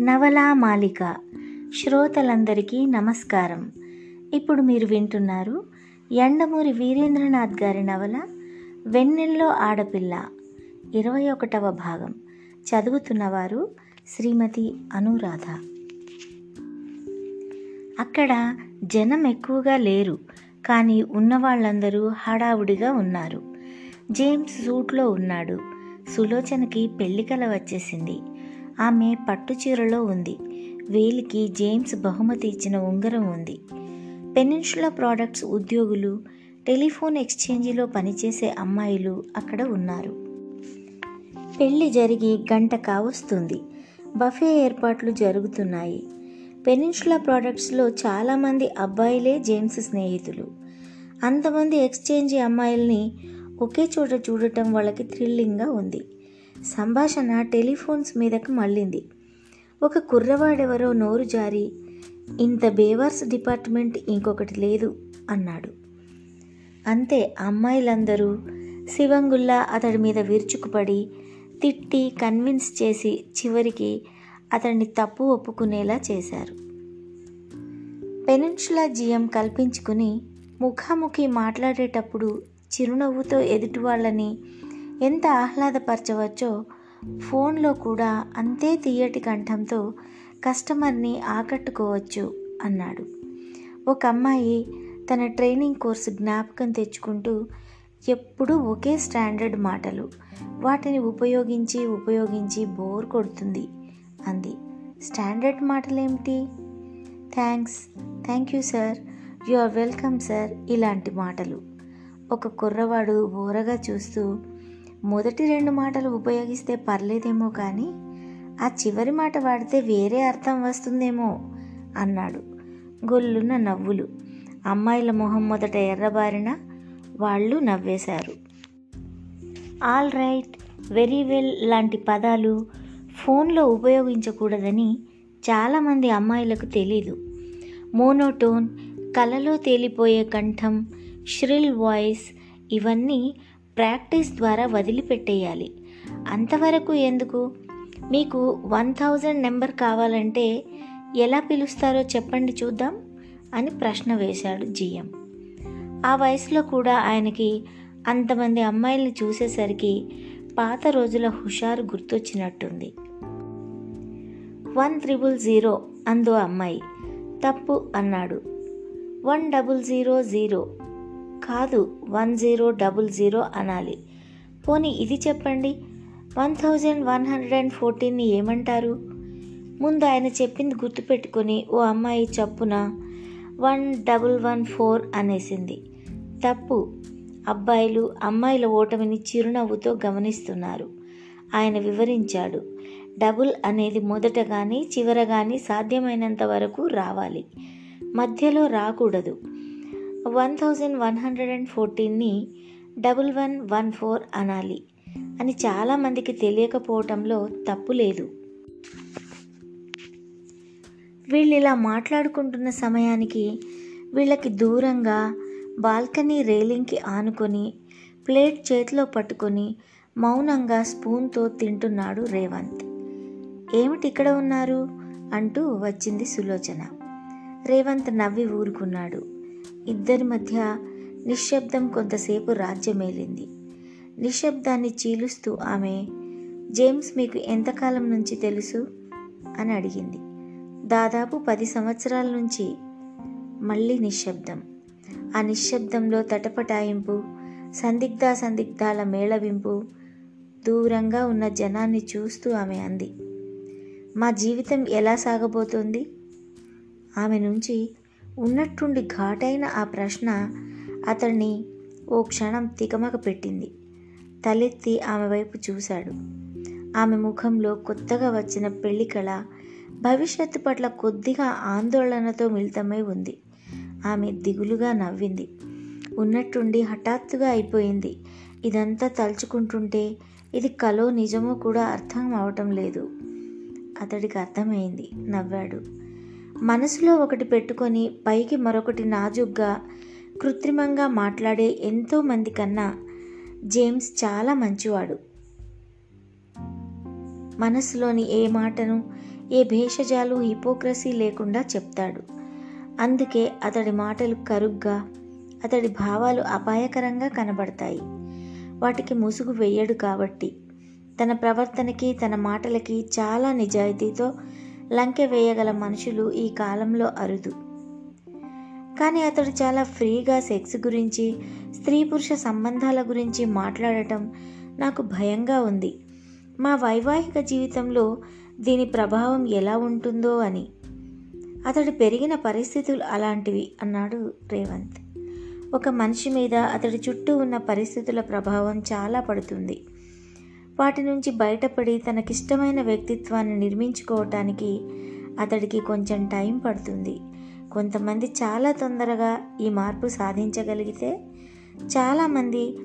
నవలా మాలిక. శ్రోతలందరికీ నమస్కారం. ఇప్పుడు మీరు వింటున్నారు ఎండమూరి వీరేంద్రనాథ్ గారి నవల వెన్నెల్లో ఆడపిల్ల ఇరవై ఒకటవ భాగం. చదువుతున్నవారు శ్రీమతి అనురాధ. అక్కడ జనం ఎక్కువగా లేరు కానీ ఉన్నవాళ్ళందరూ హడావుడిగా ఉన్నారు. జేమ్స్ సూట్లో ఉన్నాడు. సులోచనకి పెళ్ళికల వచ్చేసింది. ఆమె పట్టు చీరలో ఉంది. వేలికి జేమ్స్ బహుమతి ఇచ్చిన ఉంగరం ఉంది. పెనిన్షులా ప్రోడక్ట్స్ ఉద్యోగులు టెలిఫోన్ ఎక్స్చేంజిలో పనిచేసే అమ్మాయిలు అక్కడ ఉన్నారు. పెళ్ళి జరిగి గంట కావస్తుంది. బఫే ఏర్పాట్లు జరుగుతున్నాయి. పెనిన్షులా ప్రోడక్ట్స్లో చాలామంది అబ్బాయిలే జేమ్స్ స్నేహితులు. అంతమంది ఎక్స్చేంజి అమ్మాయిల్ని ఒకే చోట చూడటం వాళ్ళకి థ్రిల్లింగ్గా ఉంది. సంభాషణ టెలిఫోన్స్ మీదకు మళ్ళింది. ఒక కుర్రవాడెవరో నోరు జారి ఇంత బేవర్స్ డిపార్ట్మెంట్ ఇంకొకటి లేదు అన్నాడు. అంతే అమ్మాయిలందరూ శివంగుల్లా అతడి మీద విరుచుకుపడి తిట్టి కన్విన్స్ చేసి చివరికి అతన్ని తప్పు ఒప్పుకునేలా చేశారు. పెనిన్షులా జీఎం కల్పించుకుని ముఖాముఖి మాట్లాడేటప్పుడు చిరునవ్వుతో ఎదుటి వాళ్ళని ఎంత ఆహ్లాదపరచవచ్చో ఫోన్లో కూడా అంతే తీయటి కంఠంతో కస్టమర్ని ఆకట్టుకోవచ్చు అన్నాడు. ఒక అమ్మాయి తన ట్రైనింగ్ కోర్సు జ్ఞాపకం తెచ్చుకుంటూ ఎప్పుడూ ఒకే స్టాండర్డ్ మాటలు వాటిని ఉపయోగించి ఉపయోగించి బోర్ కొడుతుంది అంది. Standard మాటలేమిటి? Thanks. Thank you sir. You are welcome sir. ఇలాంటి మాటలు. ఒక కుర్రవాడు బోరగా చూస్తూ మొదటి రెండు మాటలు ఉపయోగిస్తే పర్లేదేమో కానీ ఆ చివరి మాట వాడితే వేరే అర్థం వస్తుందేమో అన్నాడు గొల్లున్న నవ్వులు. అమ్మాయిల మొహం మొదట ఎర్రబారిన వాళ్ళు నవ్వేశారు. ఆల్ రైట్ వెరీ వెల్ లాంటి పదాలు ఫోన్లో ఉపయోగించకూడదని చాలామంది అమ్మాయిలకు తెలీదు. మోనోటోన్ కలలో తేలిపోయే కంఠం ష్రిల్ వాయిస్ ఇవన్నీ ప్రాక్టీస్ ద్వారా వదిలిపెట్టేయాలి. అంతవరకు ఎందుకు? మీకు వన్ థౌజండ్ నెంబర్ కావాలంటే ఎలా పిలుస్తారో చెప్పండి చూద్దాం అని ప్రశ్న వేశాడు జిఎం. ఆ వయసులో కూడా ఆయనకి అంతమంది అమ్మాయిల్ని చూసేసరికి పాత రోజుల హుషారు గుర్తొచ్చినట్టుంది. వన్ త్రిబుల్ జీరో అందో అమ్మాయి తప్పు అన్నాడు. వన్ డబుల్ జీరో జీరో కాదు వన్ జీరో డబుల్ జీరో అనాలి. పోనీ ఇది చెప్పండి. One thousand one hundred and ఫోర్టీన్ని ఏమంటారు? ముందు ఆయన చెప్పింది గుర్తుపెట్టుకొని ఓ అమ్మాయి చప్పున వన్ డబుల్ వన్ ఫోర్ అనేసింది. తప్పు. అబ్బాయిలు అమ్మాయిల ఓటమిని చిరునవ్వుతో గమనిస్తున్నారు. ఆయన వివరించాడు. డబుల్ అనేది మొదట కానీ చివర కానీ సాధ్యమైనంత వరకు రావాలి. మధ్యలో రాకూడదు. One thousand one hundred and ఫోర్టీన్ని double one one four అనాలి అని చాలామందికి తెలియకపోవటంలో తప్పు లేదు. వీళ్ళు ఇలా మాట్లాడుకుంటున్న సమయానికి వీళ్ళకి దూరంగా బాల్కనీ రేలింగ్కి ఆనుకొని ప్లేట్ చేతిలో పట్టుకొని మౌనంగా స్పూన్తో తింటున్నాడు రేవంత్. ఏమిటి ఇక్కడ ఉన్నారు? అంటూ వచ్చింది సులోచన. రేవంత్ నవ్వి ఊరుకున్నాడు. ఇద్దరి మధ్య నిశ్శబ్దం కొంతసేపు రాజ్యమేలింది నిశ్శబ్దాన్ని చీలుస్తూ ఆమె జేమ్స్ మీకు ఎంతకాలం నుంచి తెలుసు? అని అడిగింది. దాదాపు పది సంవత్సరాల నుంచి. మళ్ళీ నిశ్శబ్దం. ఆ నిశ్శబ్దంలో తటపటాయింపు సందిగ్ధ సందిగ్ధాల మేళవింపు దూరంగా ఉన్న జనాన్ని చూస్తూ ఆమె అంది మా జీవితం ఎలా సాగబోతోంది? ఆమె నుంచి ఉన్నట్టుండి ఘాటైన ఆ ప్రశ్న అతన్ని ఓ క్షణం తికమక పెట్టింది. తలెత్తి ఆమె వైపు చూశాడు. ఆమె ముఖంలో కొత్తగా వచ్చిన పెళ్ళి కళ భవిష్యత్తు పట్ల కొద్దిగా ఆందోళనతో మిళితమై ఉంది. ఆమె దిగులుగా నవ్వింది. ఉన్నట్టుండి హఠాత్తుగా అయిపోయింది. ఇదంతా తలుచుకుంటుంటే ఇది కలో నిజమో కూడా అర్థం అవటం లేదు. అతడికి అర్థమైంది. నవ్వాడు. మనసులో ఒకటి పెట్టుకొని పైకి మరొకటి నాజుగ్గా కృత్రిమంగా మాట్లాడే ఎంతోమంది కన్నా జేమ్స్ చాలా మంచివాడు. మనసులోని ఏ మాటను ఏ భేషజాలు హిపోక్రసీ లేకుండా చెప్తాడు. అందుకే అతడి మాటలు కరుగ్గా అతడి భావాలు అపాయకరంగా కనబడతాయి. వాటికి ముసుగు వేయడు కాబట్టి తన ప్రవర్తనకి తన మాటలకి చాలా నిజాయితీతో లంకె వేయగల మనుషులు ఈ కాలంలో అరుదు. కానీ అతడు చాలా ఫ్రీగా సెక్స్ గురించి స్త్రీ పురుష సంబంధాల గురించి మాట్లాడటం నాకు భయంగా ఉంది. మా వైవాహిక జీవితంలో దీని ప్రభావం ఎలా ఉంటుందో అని. అతడు పెరిగిన పరిస్థితులు అలాంటివి అన్నాడు రేవంత్. ఒక మనిషి మీద అతడి చుట్టూ ఉన్న పరిస్థితుల ప్రభావం చాలా పడుతుంది. వాటి నుంచి బయటపడి తనకిష్టమైన వ్యక్తిత్వాన్ని నిర్మించుకోవటానికి అతడికి కొంచెం టైం పడుతుంది. కొంతమంది చాలా తొందరగా ఈ మార్పు సాధించగలిగితే చాలామంది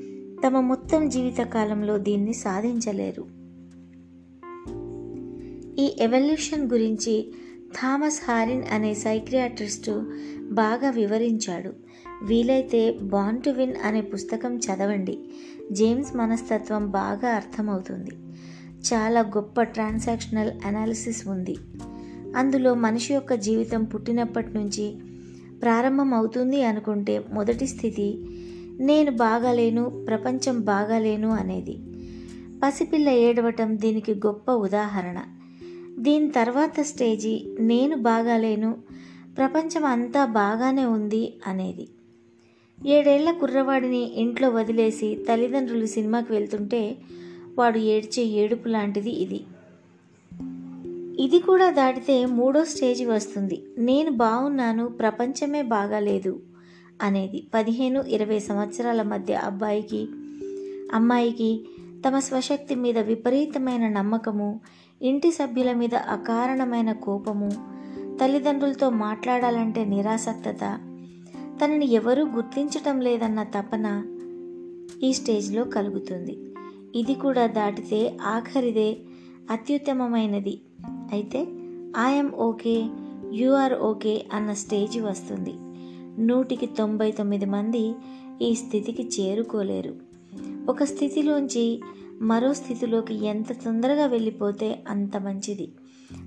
తమ మొత్తం జీవితకాలంలో దీన్ని సాధించలేరు. ఈ ఎవల్యూషన్ గురించి థామస్ హారిన్ అనే సైక్రియాట్రిస్టు బాగా వివరించాడు. వీలైతే బాన్ టు విన్ అనే పుస్తకం చదవండి. జేమ్స్ మనస్తత్వం బాగా అర్థమవుతుంది. చాలా గొప్ప ట్రాన్సాక్షనల్ అనాలిసిస్ ఉంది. అందులో మనిషి యొక్క జీవితం పుట్టినప్పటి నుంచి ప్రారంభం అవుతుంది అనుకుంటే మొదటి స్థితి నేను బాగాలేను ప్రపంచం బాగాలేను అనేది. పసిపిల్ల ఏడవటం దీనికి గొప్ప ఉదాహరణ. దీని తర్వాత స్టేజి నేను బాగాలేను ప్రపంచం అంతా బాగానే ఉంది అనేది. ఏడేళ్ళ కుర్రవాడిని ఇంట్లో వదిలేసి తల్లిదండ్రులు సినిమాకి వెళ్తుంటే వాడు ఏడ్చే ఏడుపు లాంటిది ఇది. ఇది కూడా దాటితే మూడో స్టేజ్ వస్తుంది. నేను బాగున్నాను ప్రపంచమే బాగాలేదు అనేది. పదిహేను ఇరవై సంవత్సరాల మధ్య అబ్బాయికి అమ్మాయికి తమ స్వశక్తి మీద విపరీతమైన నమ్మకము ఇంటి సభ్యుల మీద అకారణమైన కోపము తల్లిదండ్రులతో మాట్లాడాలంటే నిరాసక్తత తనని ఎవరూ గుర్తించటం లేదన్న తపన ఈ స్టేజ్లో కలుగుతుంది. ఇది కూడా దాటితే ఆఖరిదే అత్యుత్తమమైనది. అయితే I'm okay you are okay అన్న స్టేజ్ వస్తుంది. నూటికి తొంభై తొమ్మిది మంది ఈ స్థితికి చేరుకోలేరు. ఒక స్థితిలోంచి మరో స్థితిలోకి ఎంత తొందరగా వెళ్ళిపోతే అంత మంచిది.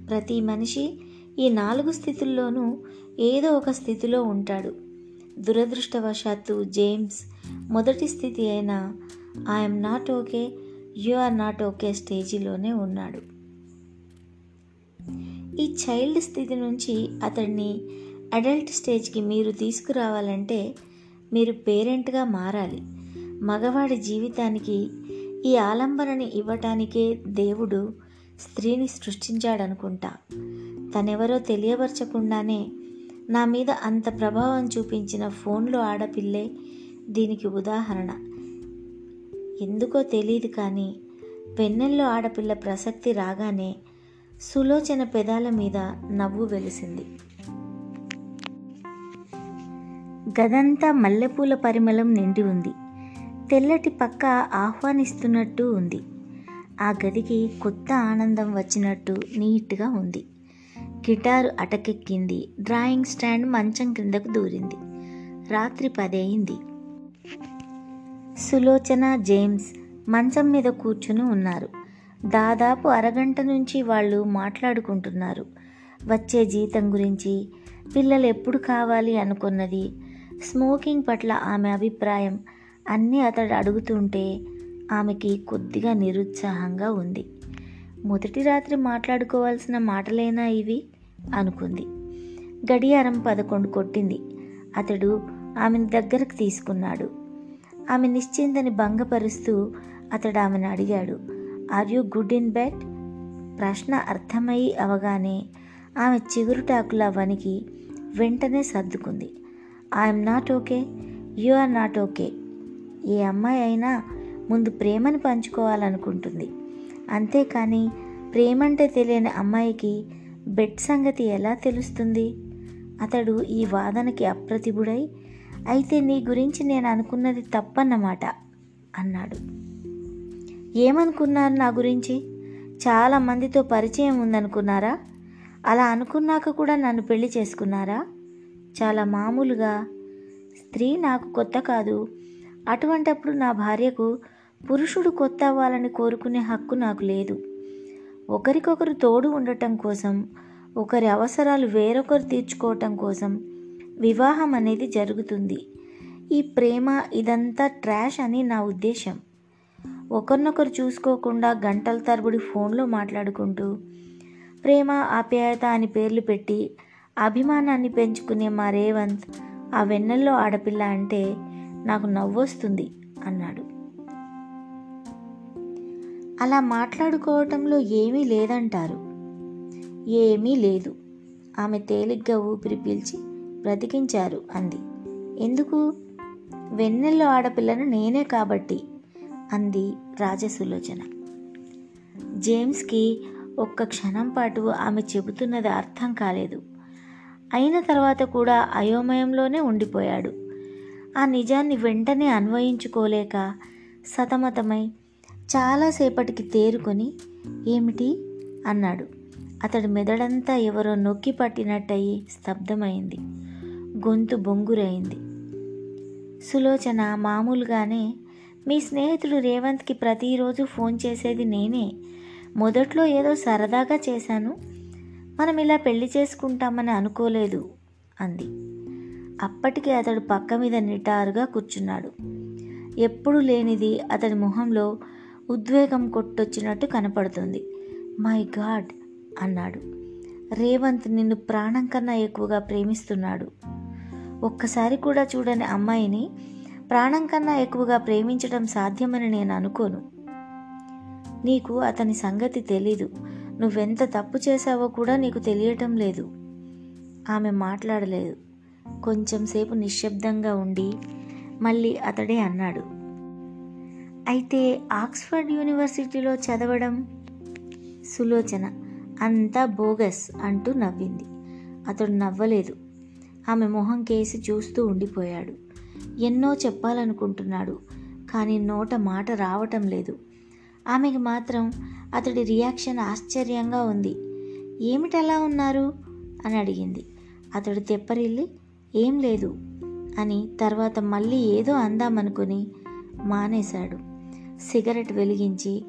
ప్రతి మనిషి ఈ నాలుగు స్థితుల్లోనూ ఏదో ఒక స్థితిలో ఉంటాడు. దురదృష్టవశాత్తు జేమ్స్ మొదటి స్థితి అయిన I'm not okay you are not okay స్టేజిలోనే ఉన్నాడు. ఈ చైల్డ్ స్థితి నుంచి అతడిని అడల్ట్ స్టేజ్కి మీరు తీసుకురావాలంటే మీరు పేరెంట్గా మారాలి. మగవాడి జీవితానికి ఈ ఆలంబనని ఇవ్వటానికే దేవుడు స్త్రీని సృష్టించాడనుకుంటా. తనెవరో తెలియపరచకుండానే నా మీద అంత ప్రభావం చూపించిన ఫోన్లో ఆడపిల్లే దీనికి ఉదాహరణ. ఎందుకో తెలియదు కానీ పెన్నెల్లో ఆడపిల్ల ప్రసక్తి రాగానే సులోచన పెదాల మీద నవ్వు వెలిసింది. గదంతా మల్లెపూల పరిమళం నిండి ఉంది. తెల్లటి పక్క ఆహ్వానిస్తున్నట్టు ఉంది. ఆ గదికి కొత్త ఆనందం వచ్చినట్టు నీట్గా ఉంది. గిటారు అటకెక్కింది. డ్రాయింగ్ స్టాండ్ మంచం క్రిందకు దూరింది. రాత్రి పదయింది. సులోచన జేమ్స్ మంచం మీద కూర్చుని ఉన్నారు. దాదాపు అరగంట నుంచి వాళ్ళు మాట్లాడుకుంటున్నారు. వచ్చే జీతం గురించి పిల్లలు ఎప్పుడు కావాలి అనుకున్నది. స్మోకింగ్ పట్ల ఆమె అభిప్రాయం అన్నీ అతడు అడుగుతుంటే ఆమెకి కొద్దిగా నిరుత్సాహంగా ఉంది. మొదటి రాత్రి మాట్లాడుకోవాల్సిన మాటలేనా ఇవి? అనుకుంది. గడియారం పదకొండు కొట్టింది. అతడు ఆమెను దగ్గరకు తీసుకున్నాడు. ఆమె నిశ్చింతని భంగపరుస్తూ అతడు ఆమెను అడిగాడు. Are you good in bed ప్రశ్న అర్థమయ్యి అవగానే ఆమె చిగురుటాకుల వనికి వెంటనే సర్దుకుంది. I'm not okay you are not okay ఏ అమ్మాయి అయినా ముందు ప్రేమను పంచుకోవాలనుకుంటుంది. అంతేకాని ప్రేమంటే తెలియని అమ్మాయికి బెడ్ సంగతి ఎలా తెలుస్తుంది? అతడు ఈ వాదనకి అప్రతిభుడై అయితే నీ గురించి నేను అనుకున్నది తప్పన్నమాట అన్నాడు. ఏమనుకున్నారు నా గురించి? చాలా మందితో పరిచయం ఉందనుకున్నారా? అలా అనుకున్నాక కూడా నన్ను పెళ్ళి చేసుకున్నారా? చాలా మామూలుగా. స్త్రీ నాకు కొత్త కాదు. అటువంటప్పుడు నా భార్యకు పురుషుడు కొత్త అవ్వాలని కోరుకునే హక్కు నాకు లేదు. ఒకరికొకరు తోడు ఉండటం కోసం ఒకరి అవసరాలు వేరొకరు తీర్చుకోవటం కోసం వివాహం అనేది జరుగుతుంది. ఈ ప్రేమ ఇదంతా ట్రాష్ అని నా ఉద్దేశం. ఒకరినొకరు చూసుకోకుండా గంటల తరబడి ఫోన్లో మాట్లాడుకుంటూ ప్రేమ ఆప్యాయత అని పేర్లు పెట్టి అభిమానాన్ని పెంచుకునే మా రేవంత్ ఆ వెన్నెల్లో ఆడపిల్ల అంటే నాకు నవ్వొస్తుంది అన్నాడు. అలా మాట్లాడుకోవటంలో ఏమీ లేదంటారు. ఏమీ లేదు. ఆమె తేలిగ్గా ఊపిరి పీల్చి బ్రతికించారు అంది. ఎందుకు? వెన్నెల్లో ఆడపిల్లను నేనే కాబట్టి అంది రాజసులోచన. జేమ్స్కి ఒక్క క్షణం పాటు ఆమె చెబుతున్నది అర్థం కాలేదు. అయిన తర్వాత కూడా అయోమయంలోనే ఉండిపోయాడు. ఆ నిజాన్ని వెంటనే అన్వయించుకోలేక సతమతమై చాలాసేపటికి తేరుకొని ఏమిటి? అన్నాడు. అతడి మెదడంతా ఎవరో నొక్కి పట్టినట్టయి స్తబ్దమైంది గొంతు బొంగురైంది. సులోచన మామూలుగానే మీ స్నేహితుడు రేవంత్కి ప్రతిరోజు ఫోన్ చేసేది నేనే. మొదట్లో ఏదో సరదాగా చేశాను. మనం ఇలా పెళ్ళి చేసుకుంటామని అనుకోలేదు అంది. అప్పటికే అతడు పక్క మీద నిటారుగా కూర్చున్నాడు. ఎప్పుడు లేనిది అతడి మొహంలో ఉద్వేగం కొట్టొచ్చినట్టు కనపడుతుంది. మై గాడ్ అన్నాడు. రేవంత్ నిన్ను ప్రాణం కన్నా ఎక్కువగా ప్రేమిస్తున్నాడు. ఒక్కసారి కూడా చూడని అమ్మాయిని ప్రాణం కన్నా ఎక్కువగా ప్రేమించడం సాధ్యమని నేను అనుకోను. నీకు అతని సంగతి తెలీదు. నువ్వెంత తప్పు చేశావో కూడా నీకు తెలియటం లేదు ఆమె మాట్లాడలేదు. కొంచెం సేపు నిశ్శబ్దంగా ఉండి మళ్ళీ అతడే అన్నాడు. అయితే ఆక్స్ఫర్డ్ యూనివర్సిటీలో చదవడం సులోచన. అంతా బోగస్ అంటూ నవ్వింది. అతడు నవ్వలేదు. ఆమె మొహం కేసి చూస్తూ ఉండిపోయాడు. ఎన్నో చెప్పాలనుకుంటున్నాడు కానీ నోట మాట రావటం లేదు. ఆమెకి మాత్రం అతడి రియాక్షన్ ఆశ్చర్యంగా ఉంది. ఏమిటలా ఉన్నారు? అని అడిగింది. అతడు తెప్పరిల్లి ఏం లేదు అని తర్వాత మళ్ళీ ఏదో అందామనుకుని మానేశాడు. సిగరెట్ వెలిగించి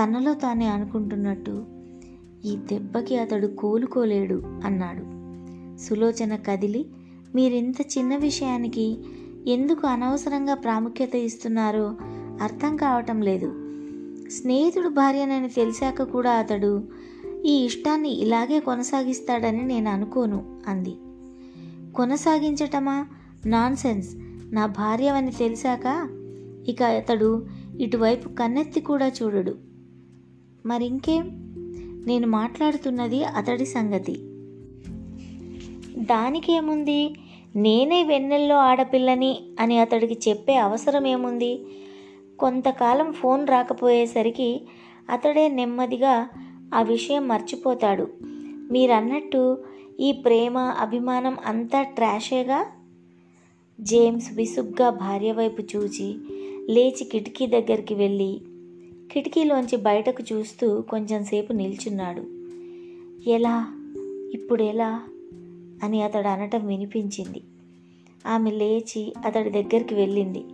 తనలో తానే అనుకుంటున్నట్టు ఈ దెబ్బకి అతడు కోలుకోలేడు అన్నాడు. సులోచన కదిలి మీరింత చిన్న విషయానికి ఎందుకు అనవసరంగా ప్రాముఖ్యత ఇస్తున్నారో అర్థం కావటం లేదు. స్నేహితుడు భార్యనని తెలిసాక కూడా అతడు ఈ ఇష్టాన్ని ఇలాగే కొనసాగిస్తాడని నేను అనుకోను అంది. కొనసాగించటమా? నాన్సెన్స్. నా భార్యవని తెలిసాక ఇక అతడు ఇటువైపు కన్నెత్తి కూడా చూడడు. మరింకేం? నేను మాట్లాడుతున్నది అతడి సంగతి. దానికేముంది? నేనే వెన్నెల్లో ఆడపిల్లని అని అతడికి చెప్పే అవసరం ఏముంది కొంతకాలం ఫోన్ రాకపోయేసరికి అతడే నెమ్మదిగా ఆ విషయం మర్చిపోతాడు. మీరన్నట్టు ఈ ప్రేమ అభిమానం అంతా ట్రాషేగా? జేమ్స్ విసుగ్గా భార్య వైపు చూచి లేచి కిటికీ దగ్గరికి వెళ్ళి కిటికీలోంచి బయటకు చూస్తూ కొంచెంసేపు నిల్చున్నాడు. ఎలా? ఇప్పుడు ఎలా అని అతడు అనటం వినిపించింది. ఆమె లేచి అతడి దగ్గరికి వెళ్ళింది.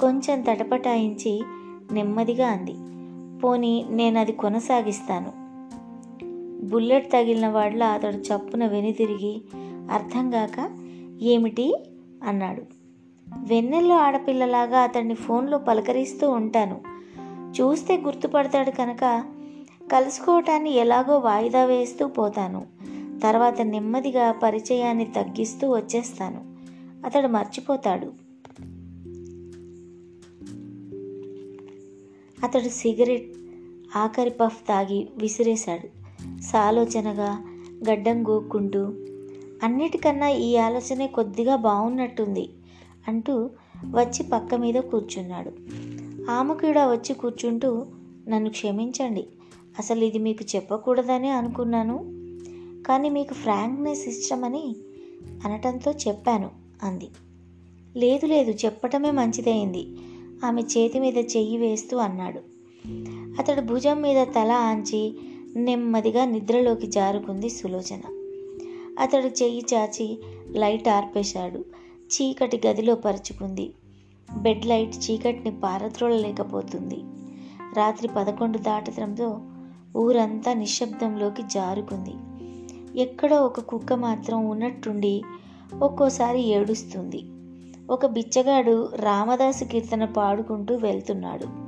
కొంచెం తటపటాయించి నెమ్మదిగా అంది. పోనీ నేను అది కొనసాగిస్తాను. బుల్లెట్ తగిలిన వాళ్ళ అతడు చప్పున వెనుతిరిగి అర్థం కాక ఏమిటి? అన్నాడు. వెన్నెల్లో ఆడపిల్లలాగా అతన్ని ఫోన్లో పలకరిస్తూ ఉంటాను. చూస్తే గుర్తుపడతాడు కనుక కలుసుకోవటాన్ని ఎలాగో వాయిదా వేస్తూ పోతాను. తర్వాత నెమ్మదిగా పరిచయాన్ని తగ్గిస్తూ వచ్చేస్తాను. అతడు మర్చిపోతాడు. అతడు సిగరెట్ ఆఖరి పఫ్ తాగి విసిరేశాడు. సాలోచనగా గడ్డం గోక్కుంటూ అన్నిటికన్నా ఈ ఆలోచనే కొద్దిగా బాగున్నట్టుంది అంటూ వచ్చి పక్క మీద కూర్చున్నాడు. ఆమె కూడా వచ్చి కూర్చుంటూ నన్ను క్షమించండి. అసలు ఇది మీకు చెప్పకూడదని అనుకున్నాను. కానీ మీకు ఫ్రాంక్నెస్ ఇష్టమని అనటంతో చెప్పాను అంది. లేదు లేదు చెప్పటమే మంచిదైంది. ఆమె చేతి మీద చెయ్యి వేస్తూ అన్నాడు. అతడు భుజం మీద తల ఆంచి నెమ్మదిగా నిద్రలోకి జారుకుంది సులోచన. అతడు చెయ్యి చాచి లైట్ ఆర్పేశాడు. చీకటి గదిలో పరుచుకుంది. బెడ్ లైట్ చీకటిని పారద్రోలలేకపోతుంది. రాత్రి పదకొండు దాటడంతో ఊరంతా నిశ్శబ్దంలోకి జారుకుంది. ఎక్కడో ఒక కుక్క మాత్రం ఉన్నట్టుండి ఒక్కోసారి ఏడుస్తుంది. ఒక బిచ్చగాడు రామదాసు కీర్తన పాడుకుంటూ వెళ్తున్నాడు.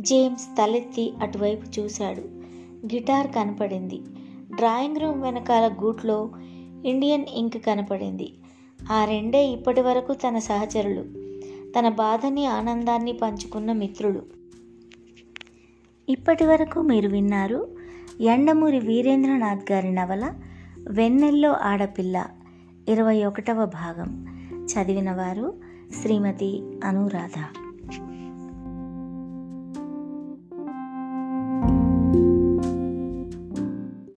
జేమ్స్ తలెత్తి అటువైపు చూశాడు. గిటార్ కనపడింది. డ్రాయింగ్ రూమ్ వెనకాల గూట్లో ఇండియన్ ఇంక్ కనపడింది. ఆ రెండే ఇప్పటి వరకు తన సహచరులు తన బాధని ఆనందాన్ని పంచుకున్న మిత్రులు. ఇప్పటి వరకు మీరు విన్నారు ఎండమూరి వీరేంద్రనాథ్ గారి నవల వెన్నెల్లో ఆడపిల్ల ఇరవై ఒకటవ భాగం. చదివిన వారు శ్రీమతి అనురాధ.